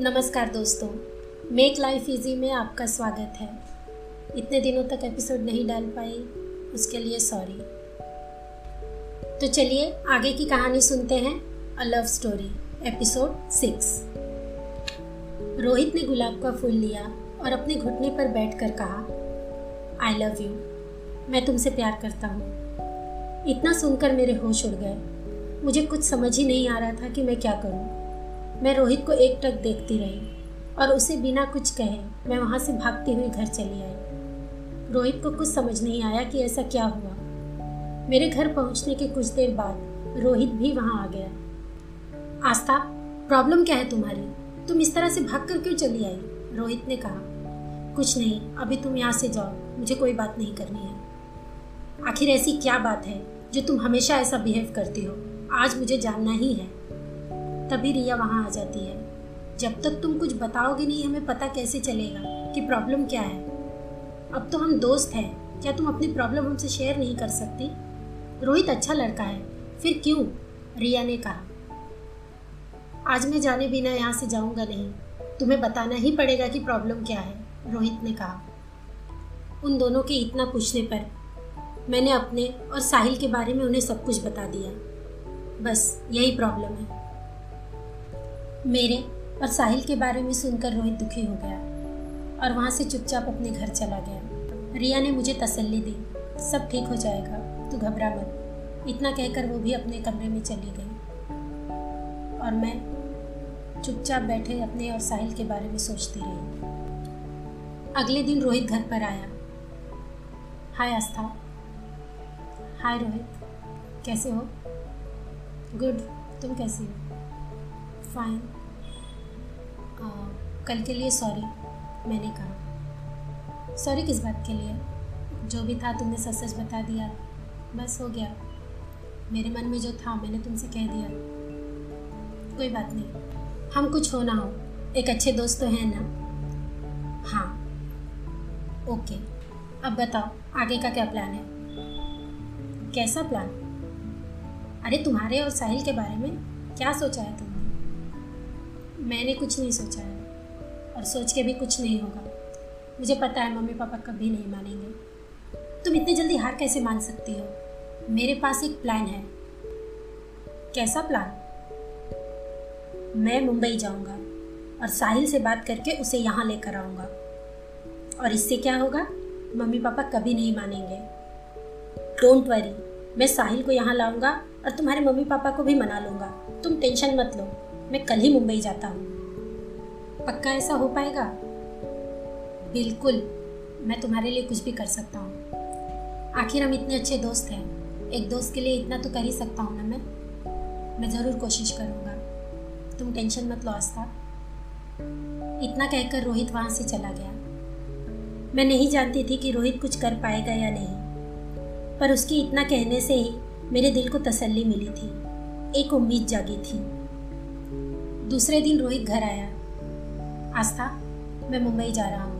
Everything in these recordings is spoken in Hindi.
नमस्कार दोस्तों, मेक लाइफ इजी में आपका स्वागत है। इतने दिनों तक एपिसोड नहीं डाल पाई उसके लिए सॉरी। तो चलिए, आगे की कहानी सुनते हैं a love story episode six. Rohit ने गुलाब का फूल लिया और अपने घुटने पर बैठकर कहा आई लव यू मैं तुमसे प्यार करता हूँ। इतना सुनकर मेरे होश उड़ गए। मुझे कुछ समझ ही नहीं आ रहा था कि मैं क्या करूँ। मैं रोहित को एक टक देखती रही और उसे बिना कुछ कहे मैं वहाँ से भागती हुई घर चली आई। रोहित को कुछ समझ नहीं आया कि ऐसा क्या हुआ। मेरे घर पहुँचने के कुछ देर बाद रोहित भी वहाँ आ गया। आस्था, प्रॉब्लम क्या है तुम्हारी? तुम इस तरह से भाग कर क्यों चली आई? रोहित ने कहा, कुछ नहीं, अभी तुम यहाँ से जाओ, मुझे कोई बात नहीं करनी है। आखिर ऐसी क्या बात है जो तुम हमेशा ऐसा बिहेव करती हो? आज मुझे जानना ही है। तभी रिया वहाँ आ जाती है। जब तक तुम कुछ बताओगे नहीं, हमें पता कैसे चलेगा कि प्रॉब्लम क्या है। अब तो हम दोस्त हैं। क्या तुम अपनी प्रॉब्लम हमसे शेयर नहीं कर सकती? रोहित अच्छा लड़का है। फिर क्यों? रिया ने कहा। आज मैं जाने बिना यहाँ से जाऊँगा नहीं। तुम्हें बताना ही पड़ेगा कि प्रॉब्लम क्या है, रोहित ने कहा। उन दोनों के इतना पूछने पर मैंने अपने और साहिल के बारे में उन्हें सब कुछ बता दिया। बस यही प्रॉब्लम है। मेरे और साहिल के बारे में सुनकर रोहित दुखी हो गया और वहाँ से चुपचाप अपने घर चला गया। रिया ने मुझे तसल्ली दी। सब ठीक हो जाएगा, तू घबरा मत। इतना कहकर वो भी अपने कमरे में चली गई। और मैं चुपचाप बैठे अपने और साहिल के बारे में सोचती रही। अगले दिन रोहित घर पर आया। हाय आस्था। हाय रोहित, कैसे हो? गुड, तुम कैसी हो? फाइन कल के लिए सॉरी मैंने कहा। सॉरी किस बात के लिए? जो भी था तुमने सच सच बता दिया। बस हो गया। मेरे मन में जो था, मैंने तुमसे कह दिया। कोई बात नहीं। हम कुछ हो ना हो। एक अच्छे दोस्त तो हैं ना? हाँ। ओके अब बताओ, आगे का क्या प्लान है? कैसा प्लान अरे तुम्हारे और साहिल के बारे में क्या सोचा है तुमने? मैंने कुछ नहीं सोचा है और सोच के भी कुछ नहीं होगा। मुझे पता है मम्मी पापा कभी नहीं मानेंगे। तुम इतनी जल्दी हार कैसे मान सकती हो? मेरे पास एक प्लान है। कैसा प्लान मैं मुंबई जाऊँगा और साहिल से बात करके उसे यहाँ लेकर आऊँगा। और इससे क्या होगा? मम्मी पापा कभी नहीं मानेंगे। डोंट वरी मैं साहिल को यहाँ लाऊँगा और तुम्हारे मम्मी पापा को भी मना लूँगा। तुम टेंशन मत लो। मैं कल ही मुंबई जाता हूँ। पक्का ऐसा हो पाएगा? बिल्कुल, मैं तुम्हारे लिए कुछ भी कर सकता हूँ। आखिर हम इतने अच्छे दोस्त हैं। एक दोस्त के लिए इतना तो कर ही सकता हूँ ना मैं? मैं ज़रूर कोशिश करूँगा। तुम टेंशन मत लो आस्था। इतना कहकर रोहित वहाँ से चला गया। मैं नहीं जानती थी कि रोहित कुछ कर पाएगा या नहीं। पर उसके इतना कहने से ही मेरे दिल को तसल्ली मिली थी। एक उम्मीद जागी थी। दूसरे दिन रोहित घर आया। आस्था, मैं मुंबई जा रहा हूँ।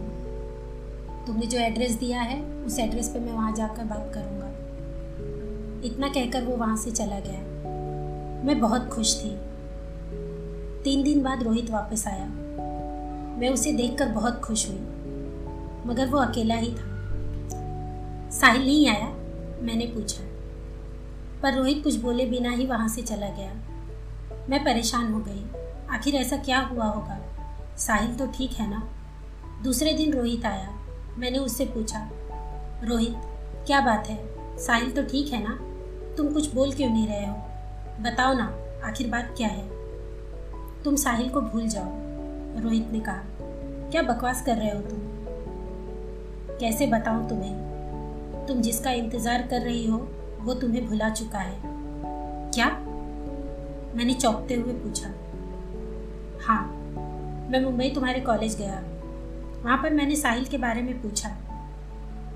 तुमने जो एड्रेस दिया है, उस एड्रेस पे मैं वहाँ जाकर बात करूँगा। इतना कहकर वो वहाँ से चला गया। मैं बहुत खुश थी। तीन दिन बाद रोहित वापस आया। मैं उसे देखकर बहुत खुश हुई, मगर वो अकेला ही था। साहिल नहीं आया, मैंने पूछा। पर रोहित कुछ बोले बिना ही वहाँ से चला गया। मैं परेशान हो गई। आखिर ऐसा क्या हुआ होगा? साहिल तो ठीक है ना? दूसरे दिन रोहित आया। मैंने उससे पूछा, रोहित, क्या बात है? साहिल तो ठीक है ना? तुम कुछ बोल क्यों नहीं रहे हो? बताओ ना, आखिर बात क्या है? तुम साहिल को भूल जाओ, रोहित ने कहा। क्या बकवास कर रहे हो तुम? कैसे बताऊँ तुम्हें? तुम जिसका इंतज़ार कर रही हो, वो तुम्हें भुला चुका है। क्या? मैंने चौंकते हुए पूछा। हाँ मैं मुंबई तुम्हारे कॉलेज गया। वहाँ पर मैंने साहिल के बारे में पूछा।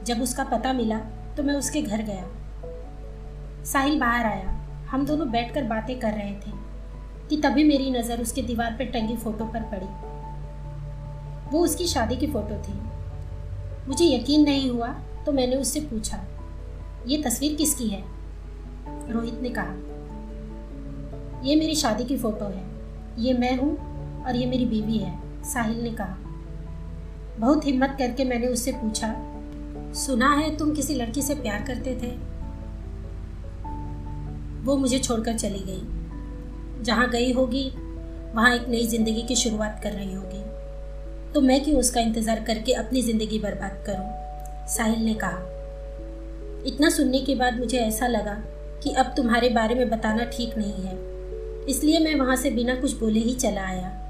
जब उसका पता मिला तो मैं उसके घर गया। साहिल बाहर आया। हम दोनों बैठकर बातें कर रहे थे कि तभी मेरी नज़र उसके दीवार पर टंगी फ़ोटो पर पड़ी। वो उसकी शादी की फ़ोटो थी। मुझे यकीन नहीं हुआ तो मैंने उससे पूछा, ये तस्वीर किसकी है? रोहित ने कहा, ये मेरी शादी की फ़ोटो है। ये मैं हूँ और ये मेरी बीवी है, साहिल ने कहा। बहुत हिम्मत करके मैंने उससे पूछा, सुना है तुम किसी लड़की से प्यार करते थे? वो मुझे छोड़कर चली गई। जहाँ गई होगी, वहाँ एक नई ज़िंदगी की शुरुआत कर रही होगी। तो मैं क्यों उसका इंतज़ार करके अपनी ज़िंदगी बर्बाद करूँ? साहिल ने कहा। इतना सुनने के बाद मुझे ऐसा लगा कि अब तुम्हारे बारे में बताना ठीक नहीं है। इसलिए मैं वहाँ से बिना कुछ बोले ही चला आया।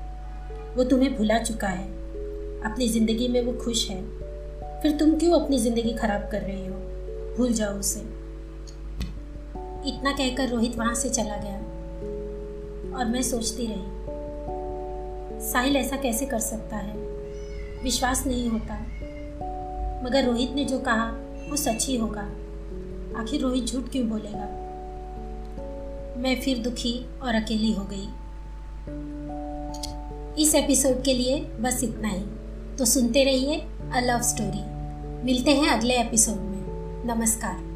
वो तुम्हें भुला चुका है। अपनी ज़िंदगी में वो खुश है। फिर तुम क्यों अपनी ज़िंदगी खराब कर रही हो? भूल जाओ उसे। इतना कहकर रोहित वहाँ से चला गया। और मैं सोचती रही, साहिल ऐसा कैसे कर सकता है? विश्वास नहीं होता। मगर रोहित ने जो कहा, वो सच ही होगा। आखिर रोहित झूठ क्यों बोलेगा? मैं फिर दुखी और अकेली हो गई। इस एपिसोड के लिए बस इतना ही। तो सुनते रहिए अ लव स्टोरी मिलते हैं अगले एपिसोड में। नमस्कार।